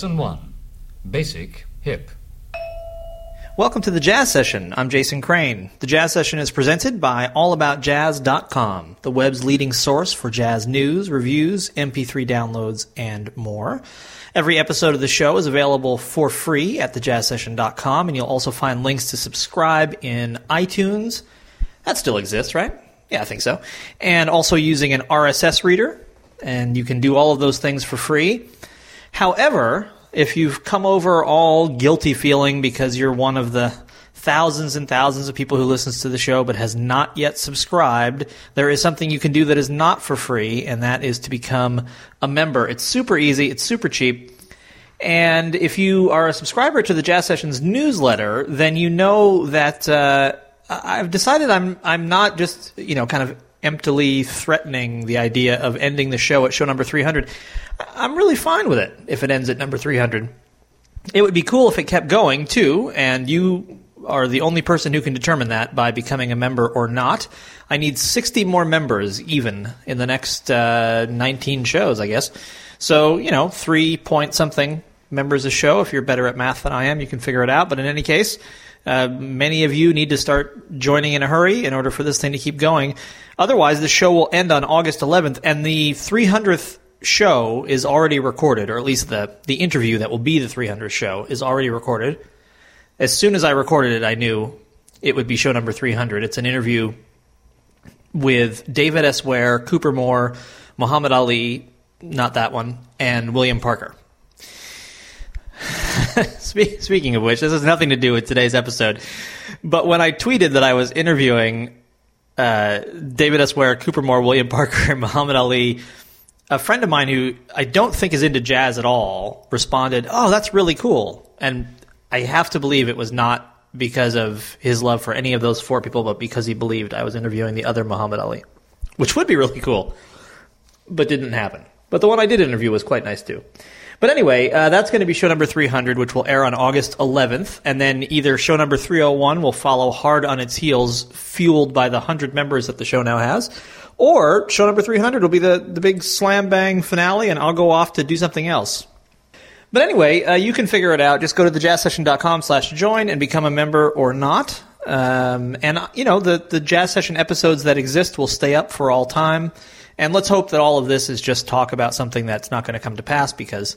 Lesson 1 Basic Hip. Welcome to the Jazz Session. I'm Jason Crane. The Jazz Session is presented by AllAboutJazz.com, the web's leading source for jazz news, reviews, MP3 downloads, and more. Every episode of the show is available for free at thejazzsession.com, and you'll also find links to subscribe in iTunes. That still exists, right? Yeah, I think so. And also using an RSS reader, and you can do all of those things for free. However, if you've come over all guilty feeling because you're one of the thousands and thousands of people who listens to the show but has not yet subscribed, there is something you can do that is not for free, and that is to become a member. It's super easy, it's super cheap. And if you are a subscriber to the Jazz Sessions newsletter, then you know that uh, I've decided I'm I'm not just you know kind of emptily threatening the idea of ending the show at show number 300. I'm really fine with it if it ends at number 300. It would be cool if it kept going too, and you are the only person who can determine that by becoming a member or not. I need 60 more members even in the next uh, 19 shows, I guess. So, you know, three point something members a show. If you're better at math than I am, you can figure it out. But in any case, uh, many of you need to start joining in a hurry in order for this thing to keep going. Otherwise, the show will end on August 11th, and the 300th show is already recorded, or at least the, the interview that will be the 300th show is already recorded. As soon as I recorded it, I knew it would be show number 300. It's an interview with David S. Ware, Cooper Moore, Muhammad Ali, not that one, and William Parker. Speaking of which, this has nothing to do with today's episode. But when I tweeted that I was interviewing uh, David S. Ware, Cooper Moore, William Parker, and Muhammad Ali, a friend of mine who I don't think is into jazz at all responded, "Oh, that's really cool." And I have to believe it was not because of his love for any of those four people, but because he believed I was interviewing the other Muhammad Ali, which would be really cool, but didn't happen. But the one I did interview was quite nice too. But anyway, uh, that's going to be show number 300, which will air on August 11th. And then either show number 301 will follow hard on its heels, fueled by the 100 members that the show now has. Or show number 300 will be the, the big slam bang finale, and I'll go off to do something else. But anyway, uh, you can figure it out. Just go to thejazzsession.com slash join and become a member or not. Um, and, you know, the, the jazz session episodes that exist will stay up for all time. And let's hope that all of this is just talk about something that's not going to come to pass because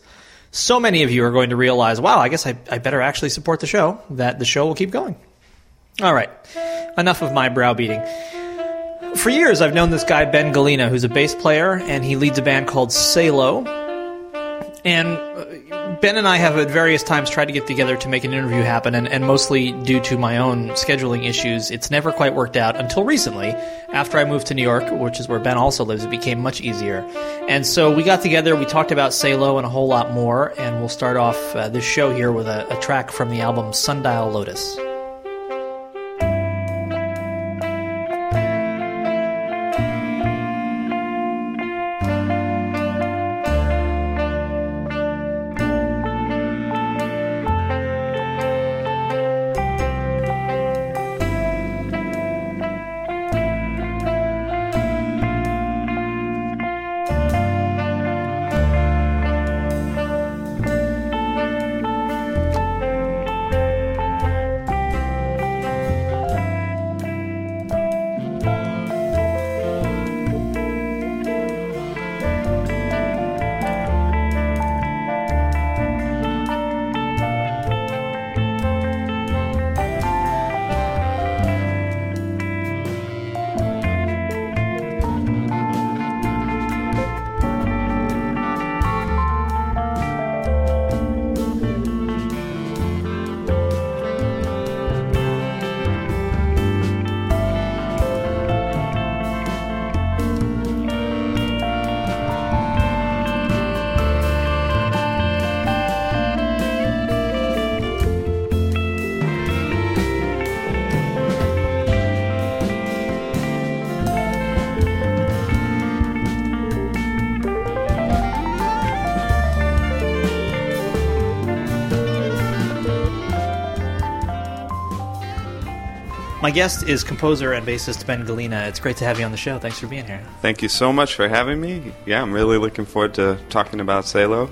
so many of you are going to realize, wow, I guess I, I better actually support the show, that the show will keep going. All right, enough of my browbeating. For years, I've known this guy, Ben Gallina, who's a bass player, and he leads a band called Salo. And uh, Ben and I have at various times tried to get together to make an interview happen, and, and mostly due to my own scheduling issues, it's never quite worked out until recently. After I moved to New York, which is where Ben also lives, it became much easier. And so we got together, we talked about Salo and a whole lot more, and we'll start off uh, this show here with a, a track from the album Sundial Lotus. My guest is composer and bassist Ben Gallina. It's great to have you on the show. Thanks for being here. Thank you so much for having me. Yeah, I'm really looking forward to talking about Salo.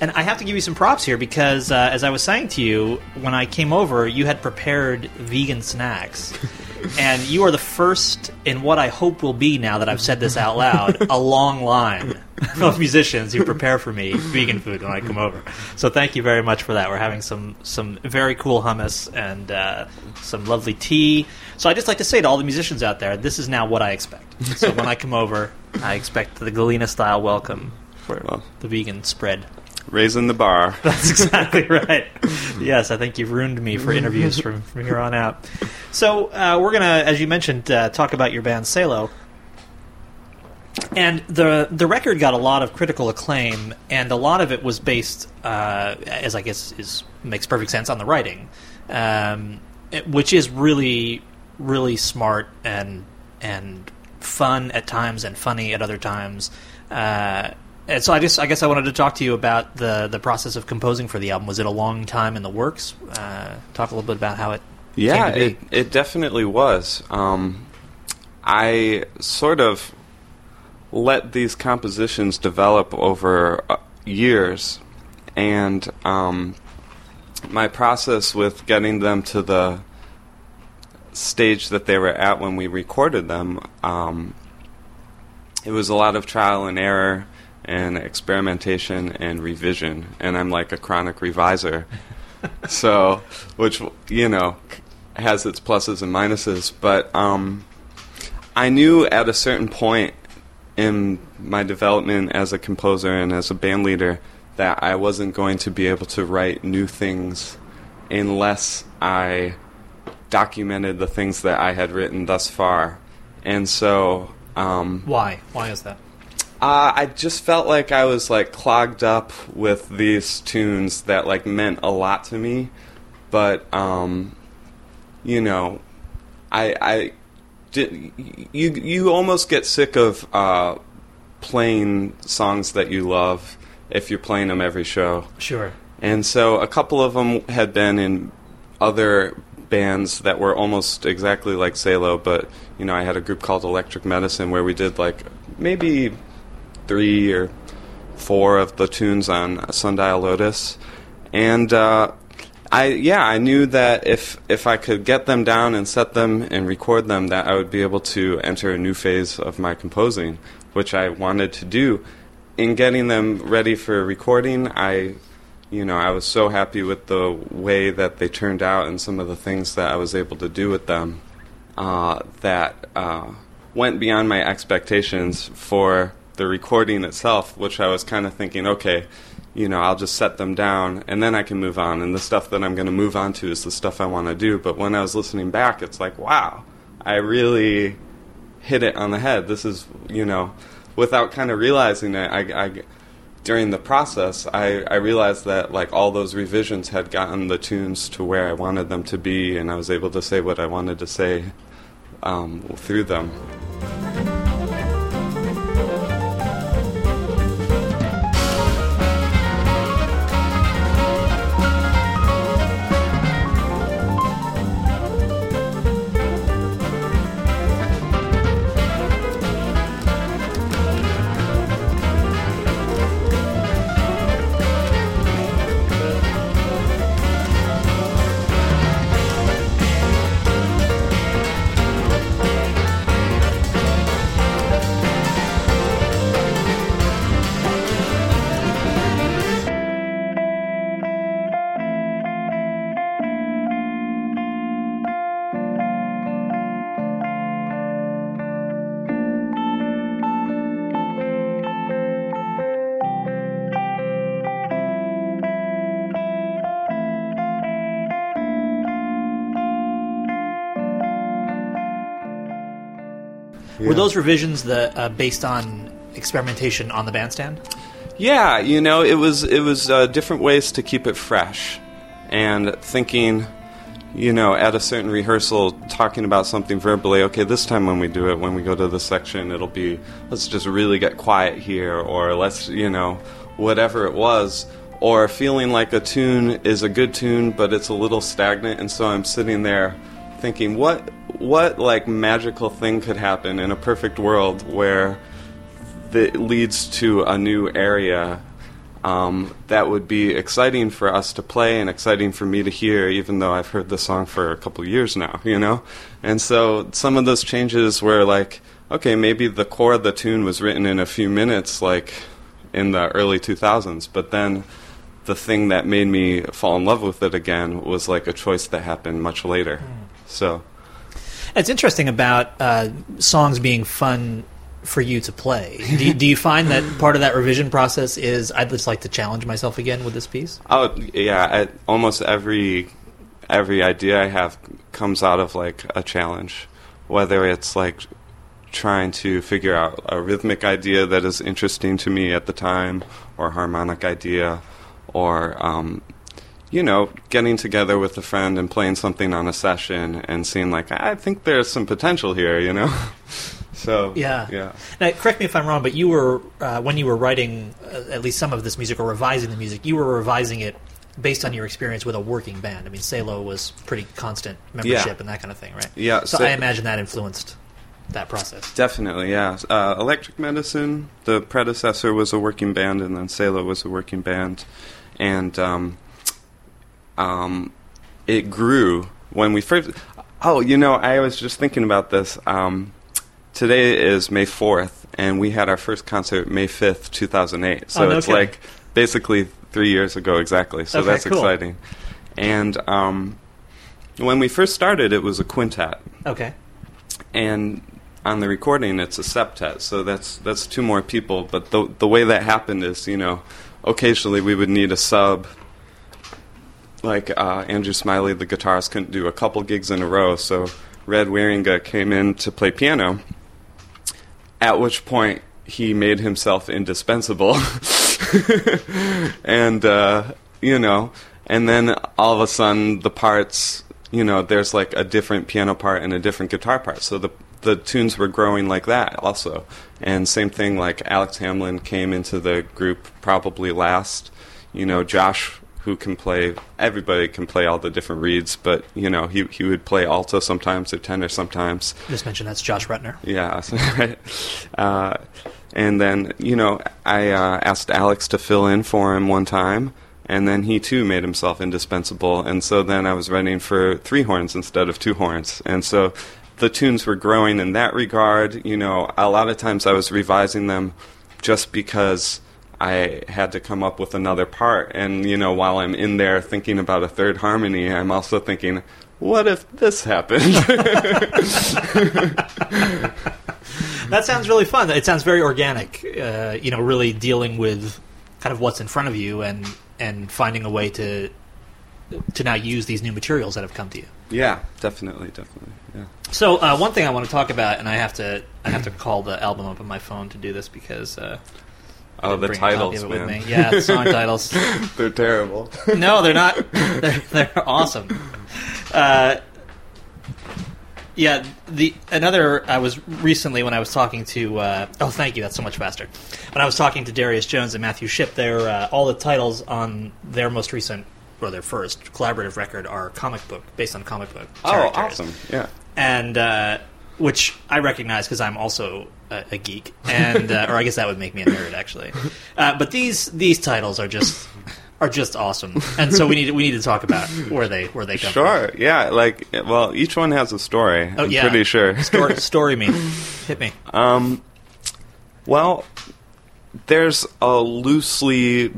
And I have to give you some props here because, uh, as I was saying to you, when I came over, you had prepared vegan snacks. and you are the first in what I hope will be, now that I've said this out loud, a long line of musicians who prepare for me vegan food when I come over. So thank you very much for that. We're having some, some very cool hummus and uh, some lovely tea. So I just like to say to all the musicians out there, this is now what I expect. So when I come over, I expect the Gallina style welcome for Well. the vegan spread. Raising the bar. That's exactly right. Yes, I think you've ruined me for interviews from, from here on out. So uh, we're gonna, as you mentioned, uh, talk about your band Salo. And the the record got a lot of critical acclaim, and a lot of it was based, uh, as I guess is makes perfect sense, on the writing, um, it- which is really really smart and and fun at times and funny at other times. Uh, and so I just I guess I wanted to talk to you about the the process of composing for the album. Was it a long time in the works? Uh, talk a little bit about how it Yeah, it, it definitely was. Um, I sort of let these compositions develop over uh, years, and um, my process with getting them to the stage that they were at when we recorded them, um, it was a lot of trial and error and experimentation and revision, and I'm like a chronic reviser. so, which you know has its pluses and minuses, but um, I knew at a certain point in my development as a composer and as a band leader that I wasn't going to be able to write new things unless I documented the things that I had written thus far. And so um, Why? Why is that? Uh, I just felt like I was like clogged up with these tunes that like meant a lot to me, but um, you know, I I did you you almost get sick of uh, playing songs that you love if you're playing them every show. Sure. And so a couple of them had been in other bands that were almost exactly like Salo, but you know, I had a group called Electric Medicine where we did like maybe three or four of the tunes on Sundial Lotus, and uh, I yeah I knew that if if I could get them down and set them and record them, that I would be able to enter a new phase of my composing, which I wanted to do. In getting them ready for recording, I you know, I was so happy with the way that they turned out and some of the things that I was able to do with them uh, that uh, went beyond my expectations for the recording itself, which I was kind of thinking, okay, you know, I'll just set them down and then I can move on. And the stuff that I'm going to move on to is the stuff I want to do. But when I was listening back, it's like, wow, I really hit it on the head. This is, you know, without kind of realizing it, I, I during the process, I, I realized that like all those revisions had gotten the tunes to where I wanted them to be, and I was able to say what I wanted to say um, through them. Were those revisions the uh, based on experimentation on the bandstand? Yeah, you know, it was it was uh, different ways to keep it fresh, and thinking, you know, at a certain rehearsal, talking about something verbally. Okay, this time when we do it, when we go to the section, it'll be let's just really get quiet here, or let's you know, whatever it was, or feeling like a tune is a good tune, but it's a little stagnant, and so I'm sitting there thinking, what what like magical thing could happen in a perfect world where that leads to a new area um, that would be exciting for us to play and exciting for me to hear, even though I've heard the song for a couple years now, you know? And so some of those changes were like, okay, maybe the core of the tune was written in a few minutes, like in the early 2000s, but then the thing that made me fall in love with it again was like a choice that happened much later. So. It's interesting about uh, songs being fun for you to play. Do you, do you find that part of that revision process is I'd just like to challenge myself again with this piece? Oh yeah, I, almost every every idea I have comes out of like a challenge, whether it's like trying to figure out a rhythmic idea that is interesting to me at the time, or a harmonic idea, or um, you know, getting together with a friend and playing something on a session and seeing like I think there's some potential here, you know. So yeah, yeah. Now, correct me if I'm wrong, but you were uh, when you were writing uh, at least some of this music or revising the music, you were revising it based on your experience with a working band. I mean, Salo was pretty constant membership Yeah. and that kind of thing, right? Yeah, So, so- I imagine that influenced that process. Definitely, yeah. Uh, Electric Medicine, the predecessor, was a working band, and then Salo was a working band, and um, um, it grew when we first. Oh, you know, I was just thinking about this. Um, today is May fourth, and we had our first concert May fifth, two thousand eight. So Oh, no it's kidding. like basically three years ago exactly. So Okay, that's cool. exciting. And um, when we first started, it was a quintet Okay. and on the recording it's a septet so that's that's two more people but the the way that happened is you know occasionally we would need a sub like uh, Andrew Smiley the guitarist couldn't do a couple gigs in a row so Red Wierenga came in to play piano at which point he made himself indispensable. And uh, you know and then all of a sudden the parts you know there's like a different piano part and a different guitar part. So the the tunes were growing like that also. And same thing like alex hamlin came into the group probably last you know josh who can play everybody can play all the different reeds but you know he he would play alto sometimes or tenor sometimes Just mention that's Josh Rutner. yeah, right. Uh, and then you know, I uh, asked Alex to fill in for him one time, and then he too made himself indispensable. And so then I was writing for three horns instead of two horns, and so the tunes were growing in that regard. You know, a lot of times I was revising them just because. I had to come up with another part, and you know, while I'm in there thinking about a third harmony, I'm also thinking, what if this happened? That sounds really fun. It sounds very organic. Uh, you know, really dealing with kind of what's in front of you and and finding a way to to now use these new materials that have come to you. Yeah, definitely, definitely. Yeah. So uh, one thing I want to talk about, and I have to I have to call the album up on my phone to do this because uh, Oh, the bring a copy titles, of it with man. me. Yeah, the song titles. They're terrible. No, they're not. They're, they're awesome. Uh, yeah, the another I was recently when I was talking to. Uh, oh, thank you. That's so much faster. When I was talking to Darius Jones and Matthew Shipp, their uh, all the titles on their most recent or their first collaborative record are comic book based on comic book. oh, characters. awesome. Yeah. and uh, which I recognize because I'm also a, a geek, and uh, or I guess that would make me a nerd actually. Uh, but these these titles are just are just awesome, and so we need we need to talk about where they where they come Sure. Yeah. Like, well, each one has a story. Oh, I'm yeah. pretty sure. Story, story me, hit me. Um, well, there's a loosely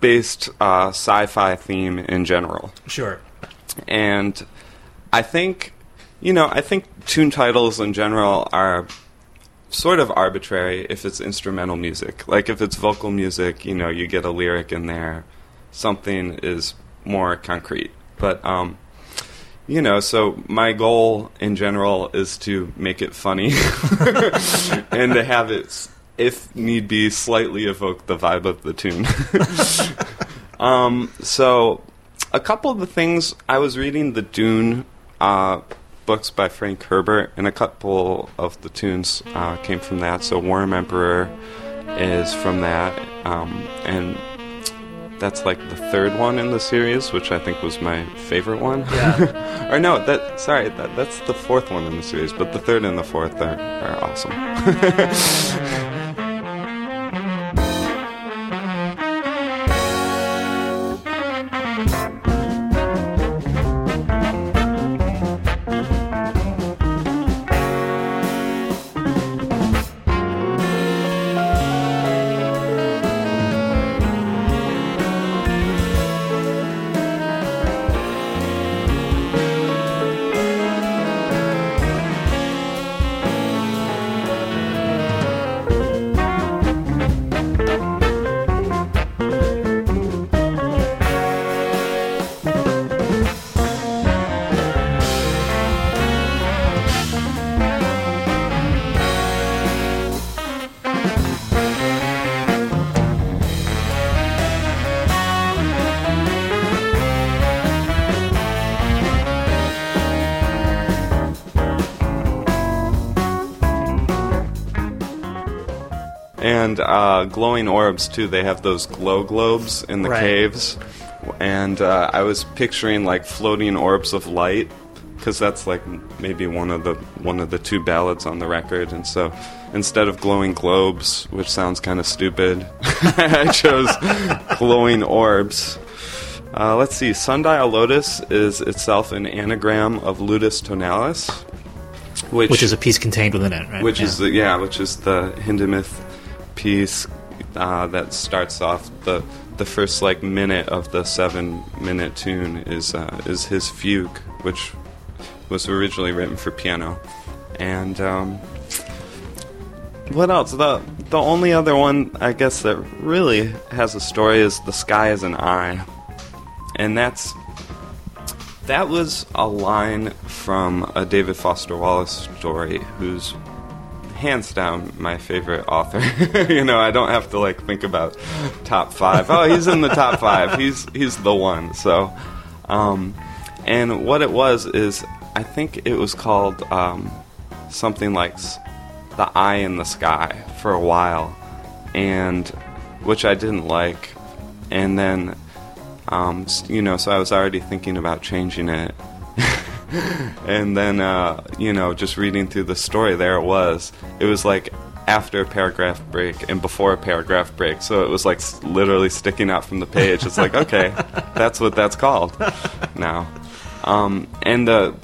based uh, sci-fi theme in general. Sure. and I think, you know, I think tune titles in general are sort of arbitrary if it's instrumental music. Like if it's vocal music, you know, you get a lyric in there, something is more concrete. But um, you know, so my goal in general is to make it funny and to have it, if need be, slightly evoke the vibe of the tune. um, so, a couple of the things I was reading the Dune uh, books by Frank Herbert, and a couple of the tunes uh, came from that. So, Worm Emperor is from that, um, and that's like the third one in the series, which I think was my favorite one. Yeah. or no, that sorry, that that's the fourth one in the series, but the third and the fourth are, are awesome. and uh, glowing orbs too. They have those glow globes in the Right. caves, and uh, I was picturing like floating orbs of light because that's like maybe one of the one of the two ballads on the record. And so instead of glowing globes, which sounds kind of stupid, I chose glowing orbs. Uh, let's see. Sundial Lotus is itself an anagram of Ludus Tonalis, which, Which is a piece contained within it, right? which Yeah. is the yeah, which is the Hindemith piece uh, that starts off the the first like minute of the seven minute tune is uh, is his fugue, which was originally written for piano, and um, what else? The the only other one I guess that really has a story is the sky is an eye, and that's that was a line from a David Foster Wallace story, who's hands down my favorite author. you know, I don't have to like think about top five. Oh, he's in the top five. He's he's the one. So, um, and what it was is, I think it was called um, something like the eye in the sky for a while, and which I didn't like, and then. Um, you know, so I was already thinking about changing it. and then, uh, you know, just reading through the story, there it was. It was like after a paragraph break and before a paragraph break. So it was like literally sticking out from the page. It's like, okay, that's what that's called now. Um, and the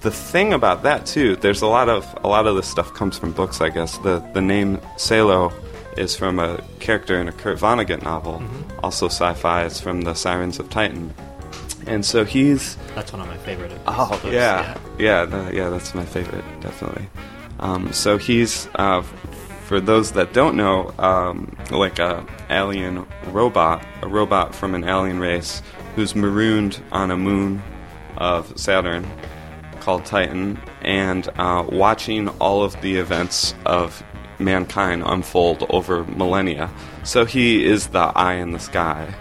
the thing about that too, there's a lot of a lot of this stuff comes from books, I guess. The the name Salo is from a character in a Kurt Vonnegut novel, also sci-fi. It's from the Sirens of Titan, and so he's That's one of my favorite. of Oh books, yeah, yeah, the, yeah. That's my favorite, definitely. Um, so he's, uh, for those that don't know, um, like a alien robot, a robot from an alien race who's marooned on a moon of Saturn called Titan, and uh, watching all of the events of mankind unfold over millennia. So he is the eye in the sky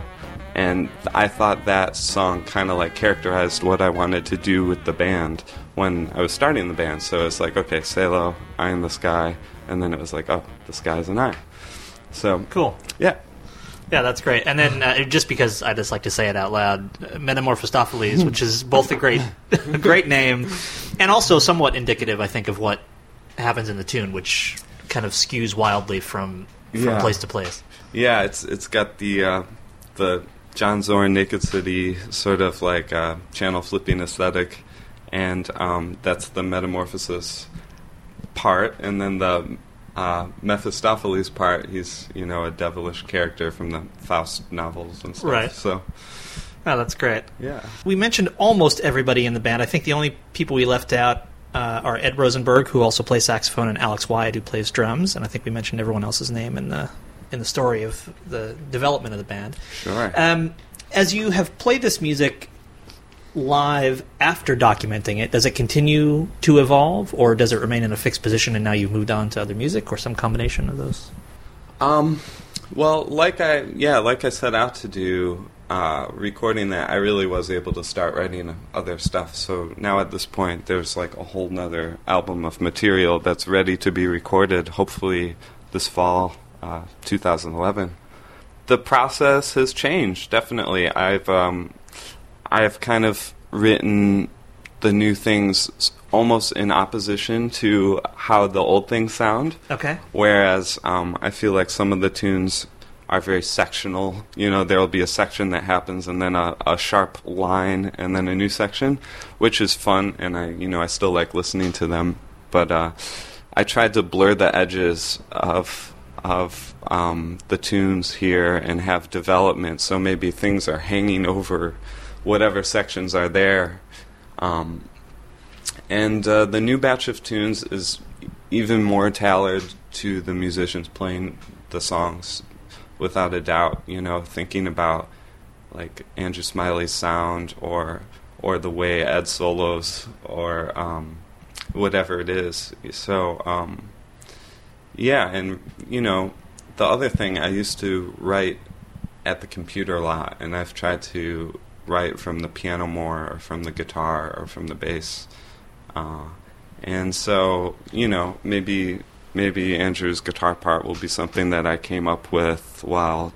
and I thought that song kind of like characterized what I wanted to do with the band when I was starting the band. So it's like, okay, Salo, Eye in the Sky, and then it was like, oh, the sky's an eye. So Cool. yeah, Yeah, that's great. And then uh, just because I just like to say it out loud, uh, Metamorphostopheles, which is both a great, a great name, and also somewhat indicative, I think, of what happens in the tune, which kind of skews wildly from from Yeah. place to place. yeah, it's it's got the uh, the John Zorn Naked City sort of like uh, channel flipping aesthetic, and um, that's the metamorphosis part, and then the uh, Mephistopheles part. He's you know a devilish character from the Faust novels and stuff. Right. So Oh, that's great. yeah. We mentioned almost everybody in the band. I think the only people we left out uh, are Ed Rosenberg, who also plays saxophone, and Alex Wyatt, who plays drums. And I think we mentioned everyone else's name in the in the story of the development of the band. Sure. Um, as you have played this music live after documenting it, does it continue to evolve, or does it remain in a fixed position and now you've moved on to other music, or some combination of those? Um, well, like I yeah, like I set out to do, uh, recording that, I really was able to start writing other stuff. So now at this point, there's like a whole nother album of material that's ready to be recorded. Hopefully, this fall, uh, 2011. The process has changed definitely. I've um, I've kind of written the new things almost in opposition to how the old things sound. Okay. Whereas um, I feel like some of the tunes are very sectional. You know, there'll be a section that happens and then a, a sharp line and then a new section, which is fun and I you know, I still like listening to them. But uh, I tried to blur the edges of of um, the tunes here and have development so maybe things are hanging over whatever sections are there. Um, and uh, the new batch of tunes is even more tailored to the musicians playing the songs, without a doubt. You know, thinking about like Andrew Smiley's sound or or the way Ed solos or um, whatever it is. So um, yeah, and you know, the other thing I used to write at the computer a lot, and I've tried to write from the piano more, or from the guitar, or from the bass. Uh, and so, you know, maybe maybe Andrew's guitar part will be something that I came up with while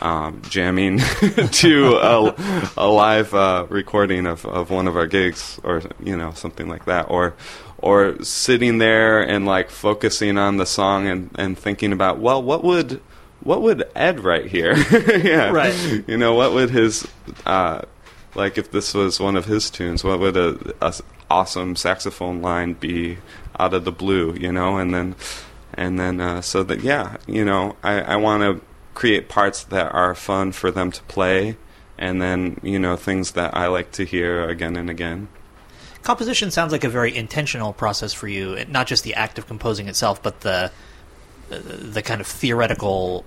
um, jamming to a, a live uh, recording of, of one of our gigs, or you know, something like that, or or sitting there and like focusing on the song and, and thinking about, well, what would what would Ed write here? yeah, right. You know, what would his uh, like if this was one of his tunes? What would a, a awesome saxophone line be out of the blue? You know, and then and then uh, so that yeah, you know, I, I want to create parts that are fun for them to play, and then you know things that I like to hear again and again composition sounds like a very intentional process for you, not just the act of composing itself, but the the kind of theoretical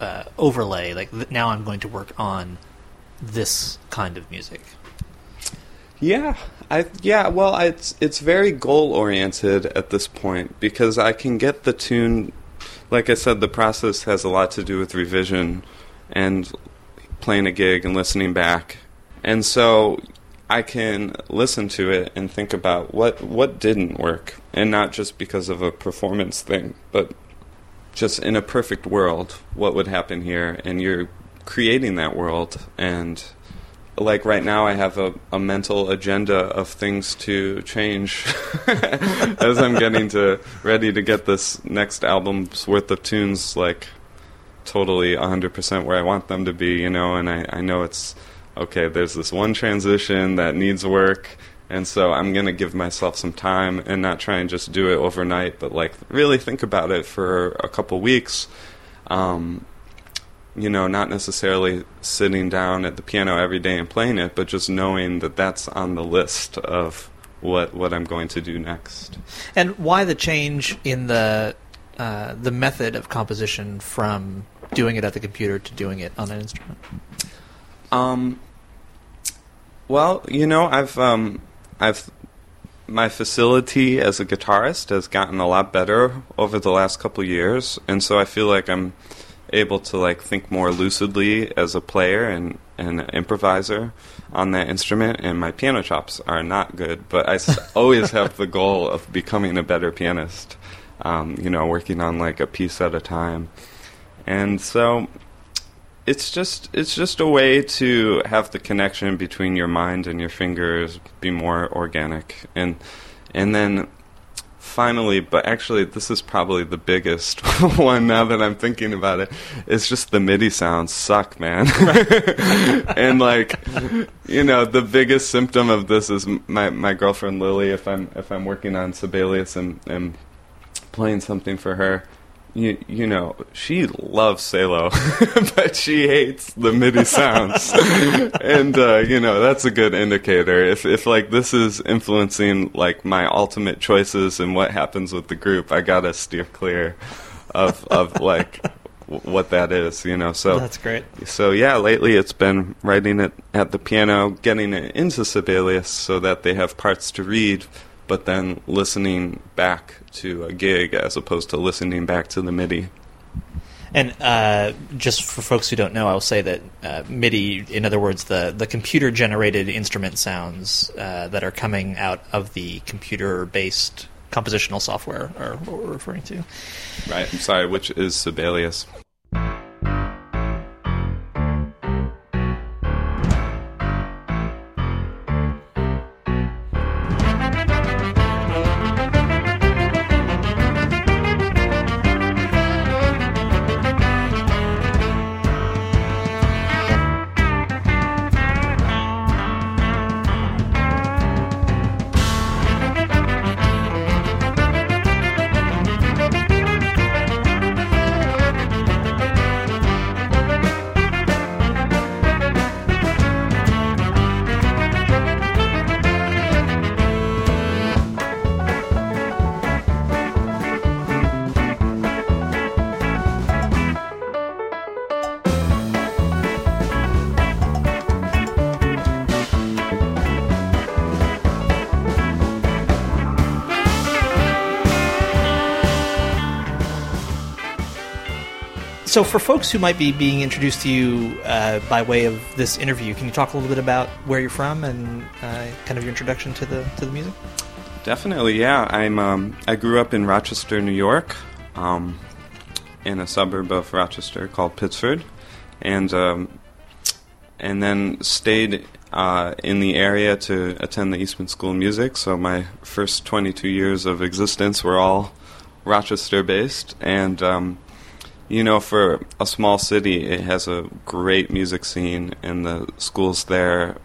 uh, overlay. Like now, I'm going to work on this kind of music. Yeah, I yeah. Well, it's it's very goal oriented at this point because I can get the tune. Like I said, the process has a lot to do with revision and playing a gig and listening back. And so I can listen to it and think about what what didn't work, and not just because of a performance thing, but just in a perfect world, what would happen here? And you're creating that world, and like right now, I have a, a mental agenda of things to change as I'm getting to ready to get this next album's worth of tunes like totally 100% where I want them to be, you know, and I, I know it's okay, there's this one transition that needs work, and so I'm going to give myself some time and not try and just do it overnight, but like really think about it for a couple weeks. Um, you know, not necessarily sitting down at the piano every day and playing it, but just knowing that that's on the list of what what I'm going to do next. And why the change in the uh, the method of composition from doing it at the computer to doing it on an instrument? Um, well, you know, I've um, I've my facility as a guitarist has gotten a lot better over the last couple years, and so I feel like I'm able to like think more lucidly as a player and and improviser on that instrument. And my piano chops are not good, but I always have the goal of becoming a better pianist. Um, you know, working on like a piece at a time, and so it's just it's just a way to have the connection between your mind and your fingers be more organic. And and then finally but actually this is probably the biggest one now that I'm thinking about it it's just the MIDI sounds suck man. And like you know the biggest symptom of this is my my girlfriend Lily if I'm if I'm working on Sibelius and and playing something for her you, you know, she loves Salo, but she hates the MIDI sounds. and, uh, you know, that's a good indicator. If, if, like, this is influencing, like, my ultimate choices and what happens with the group, I gotta steer clear of, of like, what that is, you know. So that's great. So yeah, lately it's been writing it at the piano, getting it into Sibelius so that they have parts to read but then listening back to a gig as opposed to listening back to the MIDI. And uh, just for folks who don't know, I'll say that uh, MIDI, in other words, the, the computer generated instrument sounds uh, that are coming out of the computer based compositional software are what we're referring to. Right. I'm sorry, which is Sibelius. So, for folks who might be being introduced to you uh, by way of this interview, can you talk a little bit about where you're from and uh, kind of your introduction to the to the music? Definitely, yeah. I'm um, I grew up in Rochester, New York, um, in a suburb of Rochester called Pittsford, and um, and then stayed uh, in the area to attend the Eastman School of Music. So my first 22 years of existence were all Rochester based, and um, you know, for a small city, it has a great music scene, and the schools there,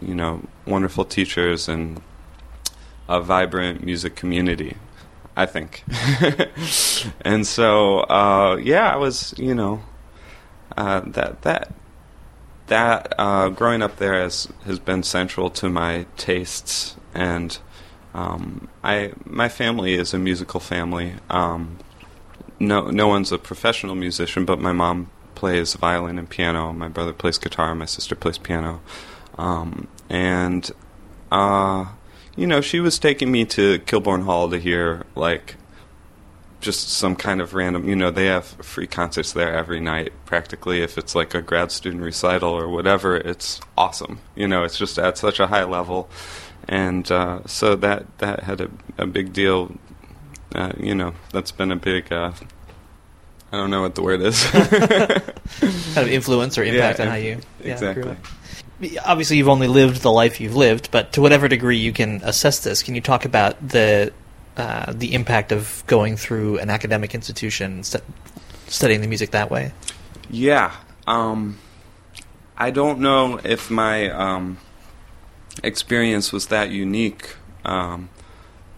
you know, wonderful teachers and a vibrant music community. I think, and so uh, yeah, I was, you know, uh, that that that uh, growing up there has has been central to my tastes, and um, I my family is a musical family. Um, no no one's a professional musician, but my mom plays violin and piano. My brother plays guitar. My sister plays piano, um, and uh, you know, she was taking me to Kilbourn Hall to hear like just some kind of random. You know, they have free concerts there every night practically. If it's like a grad student recital or whatever, it's awesome. You know, it's just at such a high level, and uh, so that that had a, a big deal uh, you know, that's been a big. Uh, I don't know what the word is. kind of influence or impact yeah, on how you yeah, exactly. Obviously, you've only lived the life you've lived, but to whatever degree you can assess this, can you talk about the uh, the impact of going through an academic institution, st- studying the music that way? Yeah, um, I don't know if my um, experience was that unique. Um,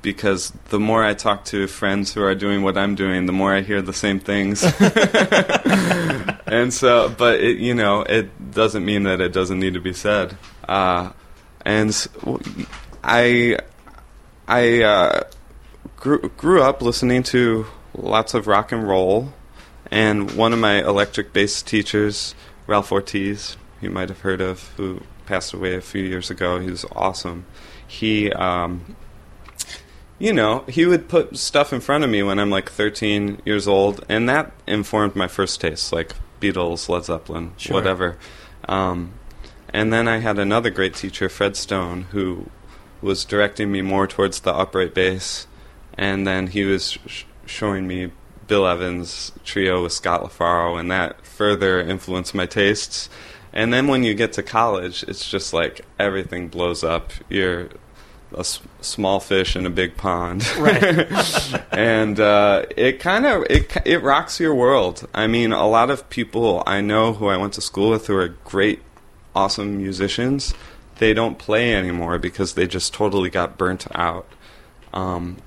because the more I talk to friends who are doing what I'm doing, the more I hear the same things. and so, but it, you know, it doesn't mean that it doesn't need to be said. Uh, and I, I uh, grew grew up listening to lots of rock and roll, and one of my electric bass teachers, Ralph Ortiz, you might have heard of, who passed away a few years ago. He was awesome. He um, you know, he would put stuff in front of me when I'm like 13 years old, and that informed my first taste, like Beatles, Led Zeppelin, sure. whatever. Um, and then I had another great teacher, Fred Stone, who was directing me more towards the upright bass, and then he was sh- showing me Bill Evans' trio with Scott LaFaro, and that further influenced my tastes. And then when you get to college, it's just like everything blows up. You're a s- small fish in a big pond. Right. and uh, it kind of it it rocks your world. I mean, a lot of people I know who I went to school with who are great, awesome musicians. They don't play anymore because they just totally got burnt out. Um,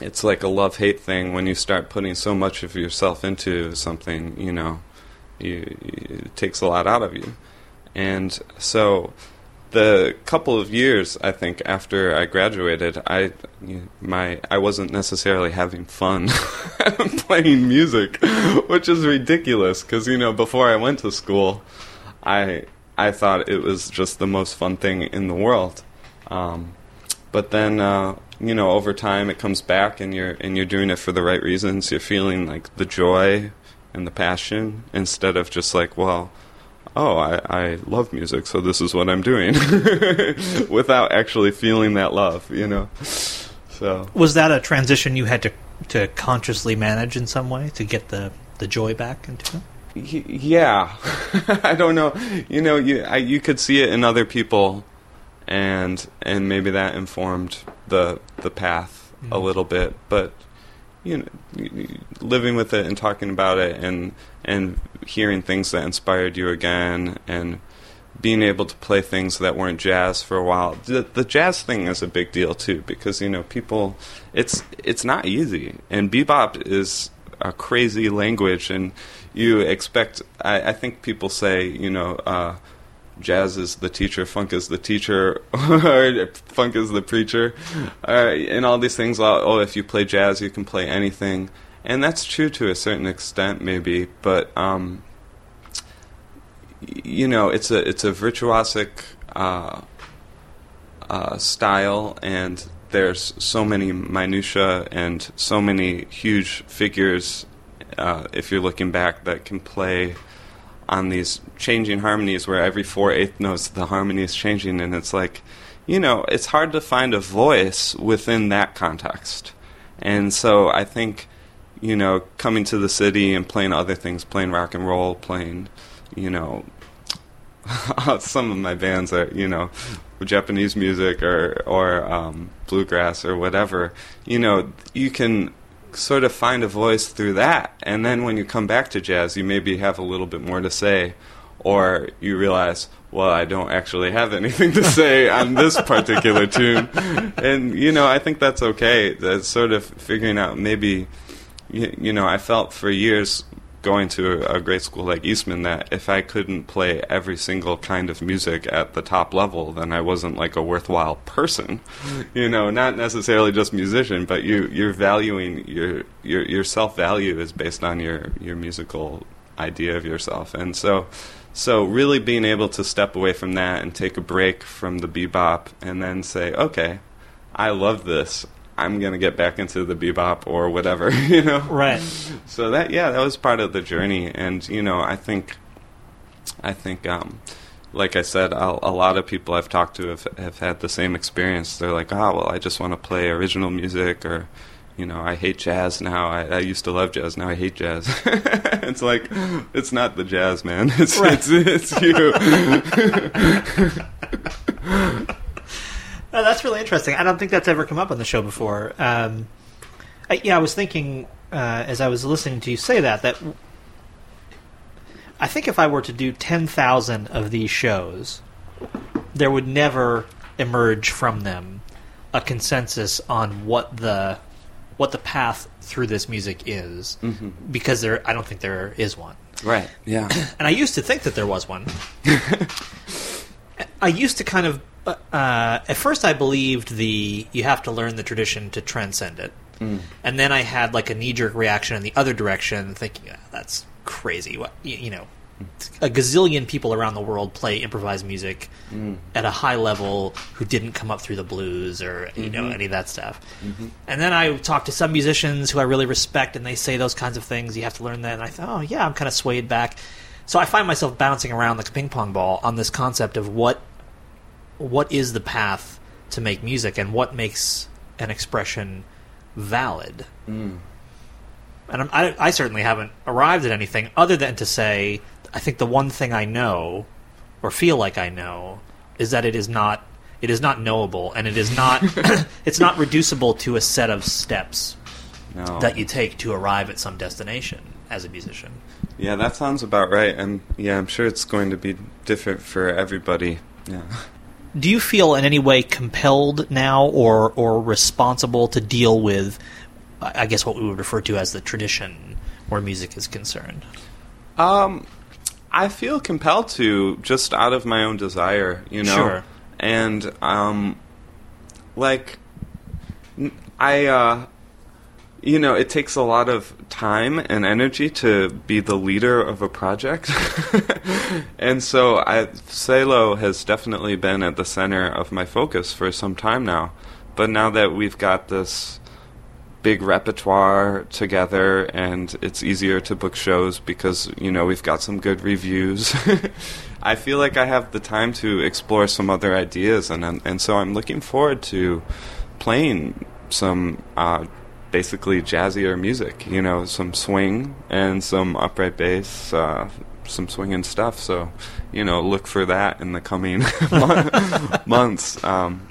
it's like a love hate thing when you start putting so much of yourself into something. You know, you, it takes a lot out of you, and so the couple of years I think after I graduated, I my I wasn't necessarily having fun playing music, which is ridiculous because you know before I went to school, I I thought it was just the most fun thing in the world. Um, but then uh, you know over time it comes back and you're and you're doing it for the right reasons. You're feeling like the joy and the passion instead of just like well oh, I, I love music, so this is what I'm doing, without actually feeling that love, you know. So was that a transition you had to to consciously manage in some way to get the the joy back into it? Yeah, I don't know. You know, you I, you could see it in other people, and and maybe that informed the the path mm-hmm. a little bit. But you know, living with it and talking about it, and and hearing things that inspired you again and being able to play things that weren't jazz for a while. The, the, jazz thing is a big deal too because you know people it's it's not easy and bebop is a crazy language and you expect I, I think people say you know uh, jazz is the teacher, funk is the teacher, funk is the preacher, uh, and all these things. Oh, if you play jazz, you can play anything and that's true to a certain extent, maybe. But um, you know, it's a it's a virtuosic uh, uh, style, and there's so many minutia and so many huge figures uh, if you're looking back, that can play on these changing harmonies where every four eighth notes the harmony is changing, and it's like, you know, it's hard to find a voice within that context. And so I think, you know, coming to the city and playing other things, playing rock and roll, playing, you know, some of my bands are, you know, Japanese music or or um, bluegrass or whatever. You know, you can sort of find a voice through that, and then when you come back to jazz, you maybe have a little bit more to say, or you realize, well, I don't actually have anything to say on this particular tune, and you know, I think that's okay. That's sort of figuring out maybe. You, you know, I felt for years going to a great school like Eastman that if I couldn't play every single kind of music at the top level, then I wasn't like a worthwhile person. Mm-hmm. you know, not necessarily just musician, but you you're valuing your your your self value is based on your your musical idea of yourself, and so. So really being able to step away from that and take a break from the bebop and then say, okay, I love this. I'm gonna get back into the bebop or whatever, you know. Right. So that yeah, that was part of the journey, and you know, I think, I think, um, like I said, I'll, a lot of people I've talked to have have had the same experience. They're like, oh well, I just want to play original music, or you know, I hate jazz now. I, I used to love jazz, now I hate jazz. it's like, it's not the jazz, man. It's Right. it's, it's you. No, that's really interesting. I don't think that's ever come up on the show before. Um, I, yeah, I was thinking uh, as I was listening to you say that that I think if I were to do ten thousand of these shows, there would never emerge from them a consensus on what the what the path through this music is, because there I don't think there is one. right. Yeah. And I used to think that there was one. I used to kind of. Uh, at first, I believed the you have to learn the tradition to transcend it, hmm. and then I had like a knee jerk reaction in the other direction, thinking "Ah, that's crazy. What you, you know, hmm. a gazillion people around the world play improvised music hmm. at a high level who didn't come up through the blues or you know mm-hmm. any of that stuff. Mm-hmm. And then I talked to some musicians who I really respect, and they say those kinds of things. You have to learn that, and I thought, oh yeah, I'm kind of swayed back. So I find myself bouncing around like a ping pong ball on this concept of what what is the path to make music and what makes an expression valid. Mm. And I'm, I, I certainly haven't arrived at anything other than to say I think the one thing I know or feel like I know is that it is not it is not knowable and it is not it's not reducible to a set of steps No. that you take to arrive at some destination as a musician. Yeah, that sounds about right. And yeah, I'm sure it's going to be different for everybody. Yeah. Do you feel in any way compelled now or or responsible to deal with I guess what we would refer to as the tradition where music is concerned? Um, I feel compelled to just out of my own desire, you know. Sure. And um, like, I uh, you know, it takes a lot of time and energy to be the leader of a project. and so I Salo has definitely been at the center of my focus for some time now. But now that we've got this big repertoire together and it's easier to book shows because you know we've got some good reviews i feel like i have the time to explore some other ideas and and so i'm looking forward to playing some uh, basically jazzier music you know some swing and some upright bass uh, some swinging stuff so you know look for that in the coming months um,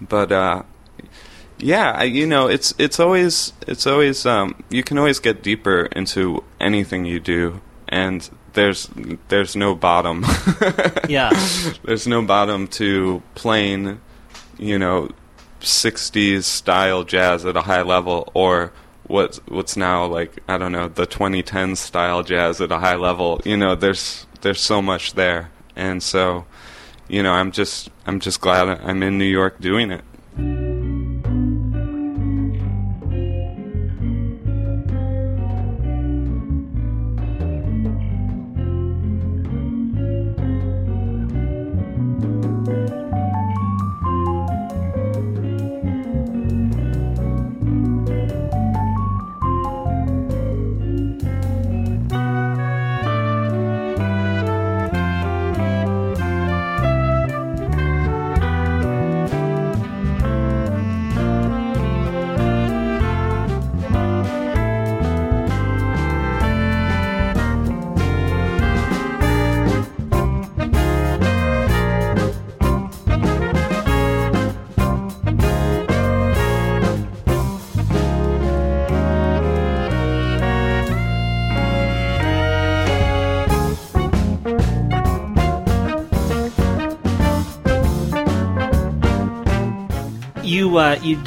but uh, yeah, I, you know, it's it's always it's always um, you can always get deeper into anything you do, and there's there's no bottom. Yeah. there's no bottom to playing, you know, '60s style jazz at a high level, or what's what's now like I don't know the 2010s style jazz at a high level. You know, there's there's so much there, and so, you know, I'm just I'm just glad I'm in New York doing it.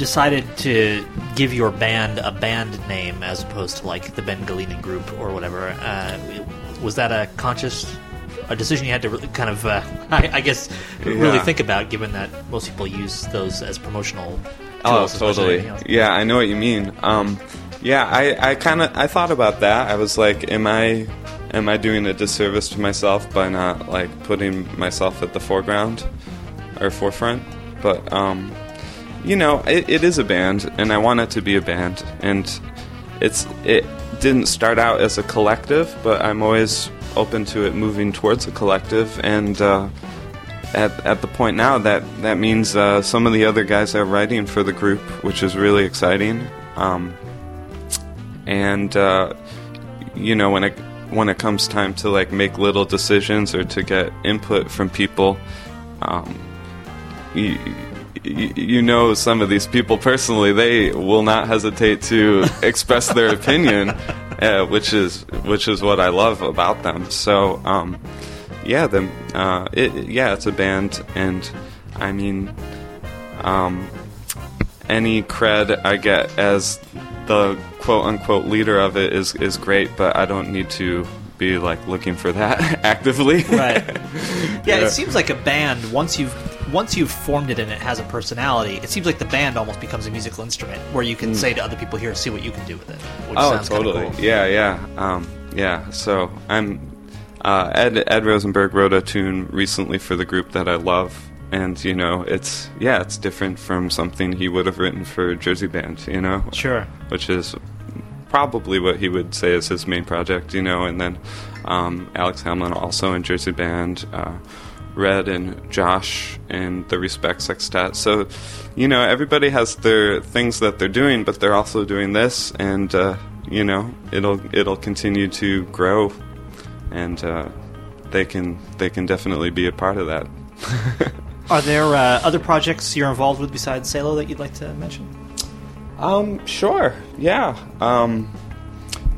Decided to give your band a band name as opposed to like the Ben Gallina Group or whatever. Uh, was that a conscious a decision you had to really kind of, uh, I, I guess, really Yeah. think about, given that most people use those as promotional. Oh, tools as totally. Yeah, I know what you mean. Um, yeah, I, I kind of I thought about that. I was like, am I am I doing a disservice to myself by not like putting myself at the foreground or forefront? But um, you know, it, it is a band, and I want it to be a band, and it's it didn't start out as a collective, but I'm always open to it moving towards a collective, and. Uh, at, at the point now that that means uh, some of the other guys are writing for the group, which is really exciting. Um, and uh, you know when it when it comes time to like make little decisions or to get input from people, um, you, you, know some of these people personally, they will not hesitate to express their opinion, uh, which is which is what I love about them. So. Um, yeah, the uh, it, yeah, it's a band, and I mean, um, any cred I get as the quote unquote leader of it is is great, but I don't need to be like looking for that actively. Right. Yeah, Yeah. it seems like a band once you've once you've formed it and it has a personality. It seems like the band almost becomes a musical instrument where you can say to other people, "Here, see what you can do with it." Oh, totally. cool. Yeah, yeah, um, yeah. So I'm uh, Ed Ed Rosenberg wrote a tune recently for the group that I love, and you know, it's yeah, it's different from something he would have written for Jersey Band. You know, Sure. which is probably what he would say is his main project, you know. And then um, Alex Hamlin also in Jersey Band, uh, Red and Josh and the Respect Sextet. So, you know, everybody has their things that they're doing, but they're also doing this, and uh, you know, it'll it'll continue to grow, and uh, they can they can definitely be a part of that. Are there uh, other projects you're involved with besides Salo that you'd like to mention? Um, sure. Yeah. Um,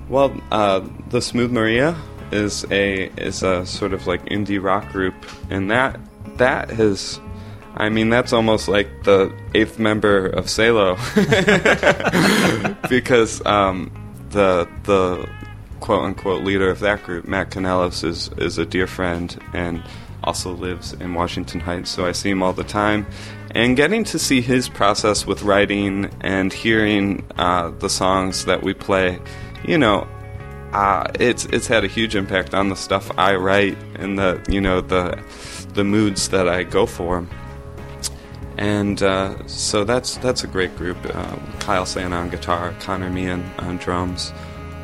well, uh, the Smooth Maria is a is a sort of like indie rock group, and that that has, I mean, that's almost like the eighth member of Salo, because um, the the quote unquote leader of that group, Matt Canellos, is is a dear friend and also lives in Washington Heights, so I see him all the time. And getting to see his process with writing and hearing uh, the songs that we play, you know, uh, it's it's had a huge impact on the stuff I write and the you know the the moods that I go for. And uh, so that's that's a great group. Uh, Kyle Santa on guitar, Connor Meehan on drums,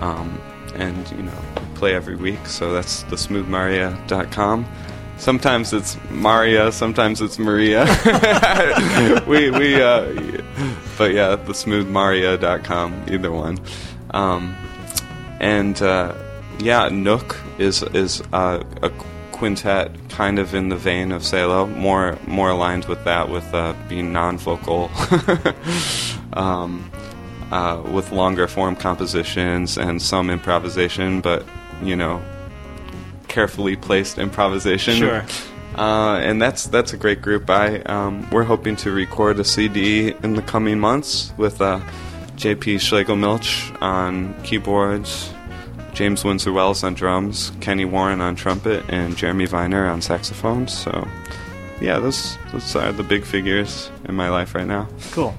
um, and you know play every week. So that's the smoothmaria.com. Sometimes it's Maria, sometimes it's Maria. we we uh, but yeah, the smoothmaria.com, either one. Um, and uh, yeah, Nook is is uh, a quintet, kind of in the vein of Salo, more more aligned with that, with uh, being non-vocal, um, uh, with longer form compositions and some improvisation, but you know, carefully placed improvisation. Sure. Uh, and that's that's a great group. I um, we're hoping to record a CD in the coming months with uh, JP Schlegelmilch on keyboards, James Windsor Wells on drums, Kenny Warren on trumpet, and Jeremy Viner on saxophones. So, yeah, those those are the big figures in my life right now. Cool.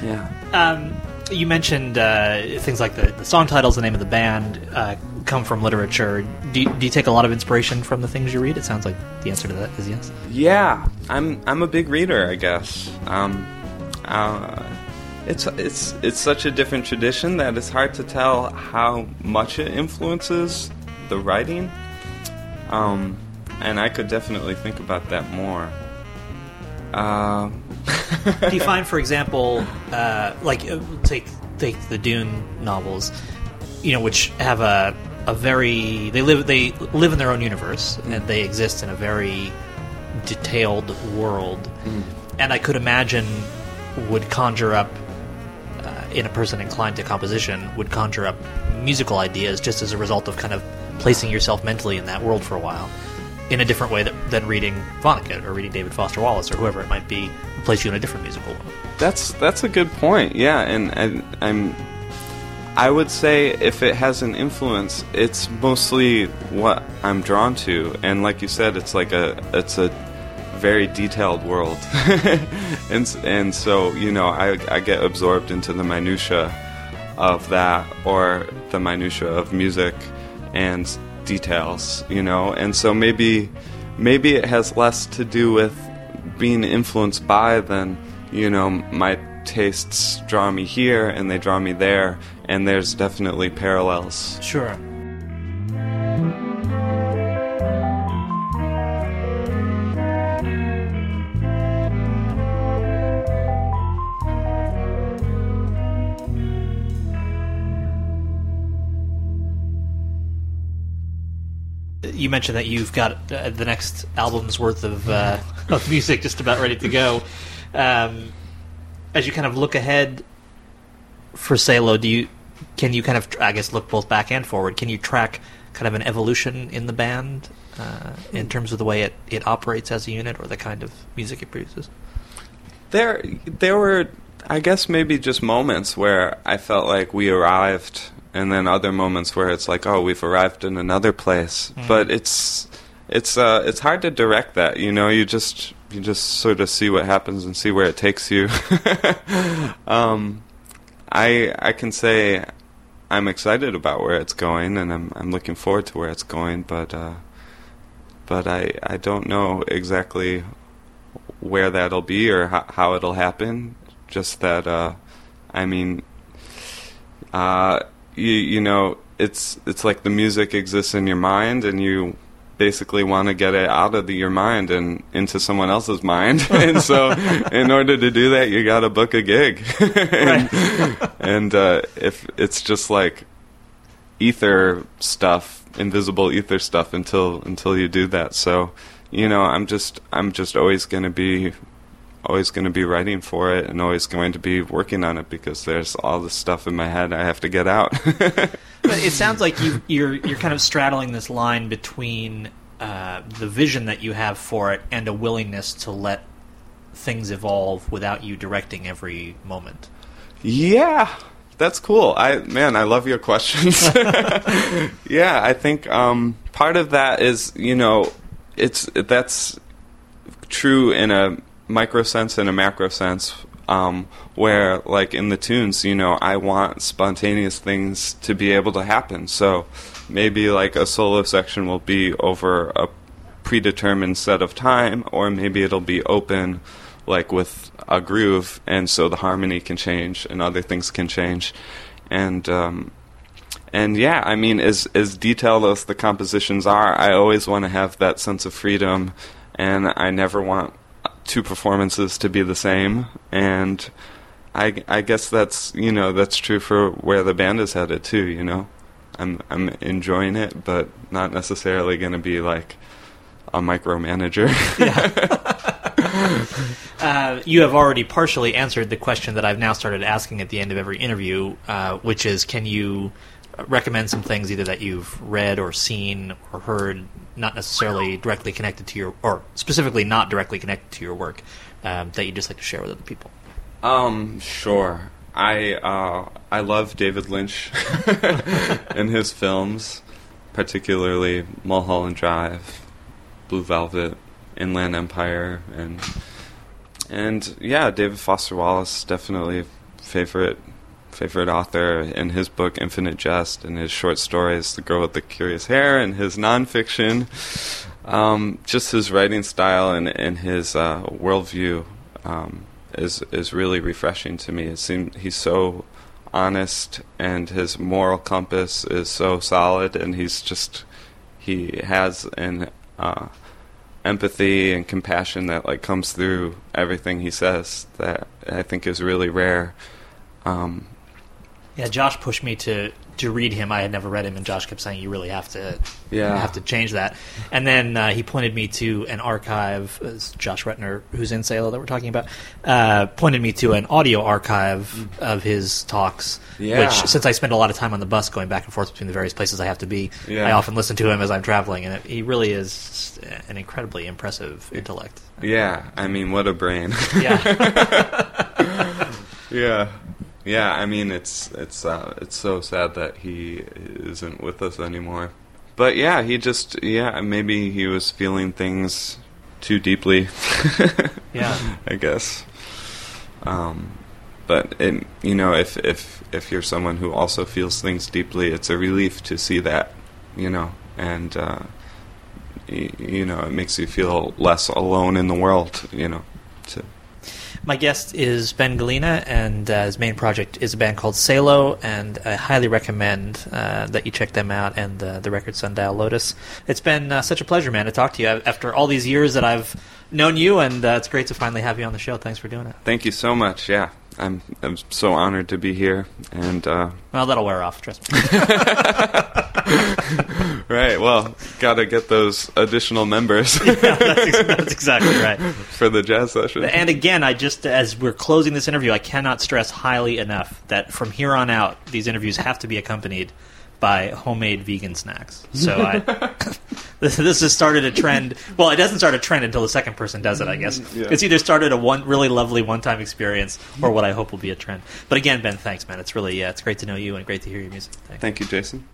Yeah. Um, you mentioned uh, things like the, the song titles, the name of the band, uh, come from literature. Do you, do you take a lot of inspiration from the things you read? It sounds like the answer to that is yes. Yeah, I'm I'm a big reader, I guess. Um, uh, it's it's it's such a different tradition that it's hard to tell how much it influences the writing. Um, and I could definitely think about that more. Uh, do you find, for example, uh, like uh, take take the Dune novels, you know, which have a a very they live they live in their own universe and they exist in a very detailed world, and I could imagine would conjure up in a person inclined to composition would conjure up musical ideas just as a result of kind of placing yourself mentally in that world for a while in a different way that, than reading Vonnegut or reading David Foster Wallace or whoever it might be place you in a different musical world. That's that's a good point. Yeah, and, and I'm I would say if it has an influence, it's mostly what I'm drawn to, and like you said, it's like a it's a very detailed world, and and so you know I I get absorbed into the minutia of that or the minutia of music and details, you know, and so maybe maybe it has less to do with being influenced by than you know my tastes draw me here and they draw me there, and there's definitely parallels. Sure. You mentioned that you've got uh, the next album's worth of, uh, of music just about ready to go. Um, as you kind of look ahead for Salo, do you can you kind of I guess look both back and forward? Can you track kind of an evolution in the band uh, in terms of the way it, it operates as a unit or the kind of music it produces? There, there were, I guess, maybe just moments where I felt like we arrived, and then other moments where it's like, oh, we've arrived in another place. Mm. But it's, it's, uh, it's hard to direct that. You know, you just, you just sort of see what happens and see where it takes you. um, I, I can say I'm excited about where it's going, and I'm I'm looking forward to where it's going. But uh, but I I don't know exactly where that'll be or how, how it'll happen. Just that uh, I mean, uh, you you know, it's it's like the music exists in your mind, and you basically want to get it out of the, your mind and into someone else's mind. and so, in order to do that, you got to book a gig. and, and uh, if it's just like ether stuff, invisible ether stuff, until until you do that. So, you know, I'm just I'm just always going to be always going to be writing for it and always going to be working on it because there's all this stuff in my head I have to get out. but it sounds like you, you're you're kind of straddling this line between uh, the vision that you have for it and a willingness to let things evolve without you directing every moment. Yeah, that's cool. I man, I love your questions. yeah, I think um, part of that is you know it's that's true in a micro sense and a macro sense um, where like in the tunes you know i want spontaneous things to be able to happen. So maybe like a solo section will be over a predetermined set of time or maybe it'll be open like with a groove and so the harmony can change and other things can change. And um, and yeah i mean as as detailed as the compositions are i always want to have that sense of freedom and i never want two performances to be the same, and I, I guess that's you know that's true for where the band is headed too. You know, I'm I'm enjoying it, but not necessarily going to be like a micromanager. uh, you have already partially answered the question that I've now started asking at the end of every interview, uh, which is, can you recommend some things either that you've read or seen or heard, not necessarily directly connected to your, or specifically not directly connected to your work, um, that you'd just like to share with other people? Um, sure. I uh, I love David Lynch and his films, particularly Mulholland Drive, Blue Velvet, Inland Empire, and and yeah, David Foster Wallace definitely favorite favorite author in his book Infinite Jest and his short stories The Girl with the Curious Hair and his nonfiction. Um, just his writing style and, and his uh, worldview um, is is really refreshing to me. It seems he's so honest and his moral compass is so solid and he's just he has an uh, empathy and compassion that like comes through everything he says that I think is really rare. Um, yeah, Josh pushed me to to read him. I had never read him, and Josh kept saying, "You really have to, yeah. have to change that." And then uh, he pointed me to an archive. Josh Rutner, who's in Salo that we're talking about, uh, pointed me to an audio archive of his talks. Yeah. Which, since I spend a lot of time on the bus going back and forth between the various places I have to be, yeah. I often listen to him as I'm traveling, and it, he really is an incredibly impressive intellect. Yeah, I mean, what a brain. yeah. yeah, yeah. I mean, it's it's uh, it's so sad that he isn't with us anymore. But yeah, he just yeah maybe he was feeling things too deeply. Yeah. I guess. Um, but it, you know, if if if you're someone who also feels things deeply, it's a relief to see that, you know, and uh, y- you know, it makes you feel less alone in the world, you know. To My guest is Ben Gallina, and uh, his main project is a band called Salo, and I highly recommend uh, that you check them out and uh, the record Sundial Lotus. It's been uh, such a pleasure, man, to talk to you after all these years that I've known you, and uh, it's great to finally have you on the show. Thanks for doing it. thank you so much. Yeah, I'm I'm so honored to be here, and uh, Well, that'll wear off, trust me. right. Well, gotta get those additional members that's, ex- that's exactly right. for the jazz session. And again, I just, as we're closing this interview, I cannot stress highly enough that from here on out, these interviews have to be accompanied by homemade vegan snacks. So I, this, this has started a trend. Well, it doesn't start a trend until the second person does it, I guess. Yeah. It's either started a one really lovely one-time experience or what I hope will be a trend. But again, Ben, thanks, man. It's really, yeah, it's great to know you and great to hear your music. Thanks. Thank you, Jason.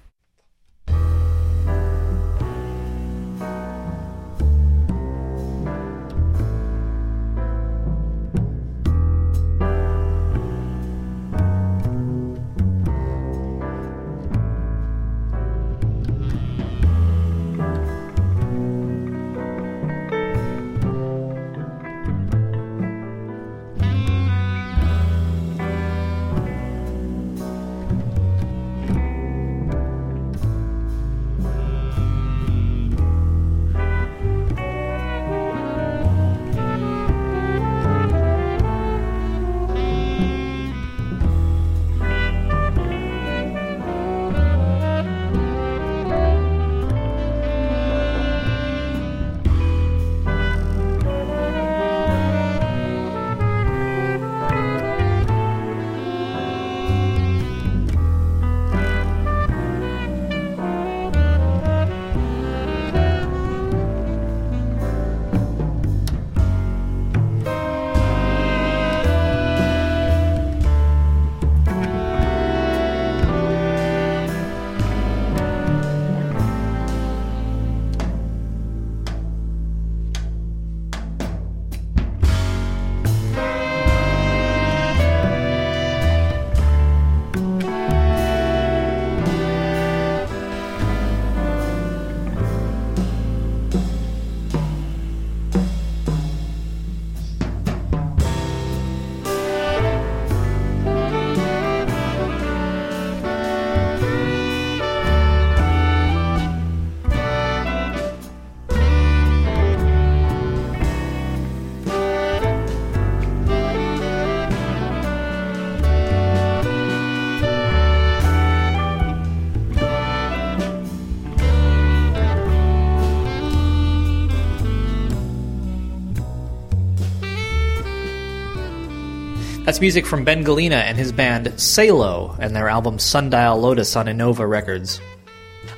That's music from Ben Gallina and his band Salo and their album Sundial Lotus on Innova Records.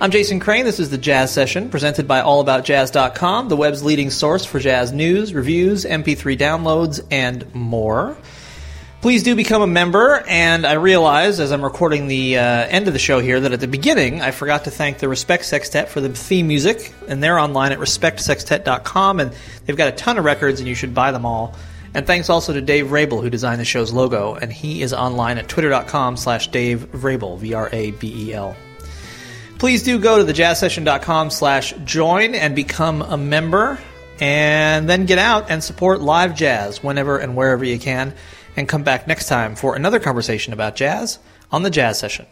I'm Jason Crane. This is the Jazz Session presented by AllAboutJazz.com, the web's leading source for jazz news, reviews, MP3 downloads, and more. Please do become a member, and I realize as I'm recording the uh, end of the show here that at the beginning I forgot to thank the Respect Sextet for the theme music, and they're online at respectsextet.com, and they've got a ton of records, and you should buy them all. And thanks also to Dave Vrabel, who designed the show's logo, and he is online at twitter.com slash Dave Vrabel, V-R-A-B-E-L. Please do go to thejazzsession.com slash join and become a member, and then get out and support live jazz whenever and wherever you can, and come back next time for another conversation about jazz on the Jazz Session.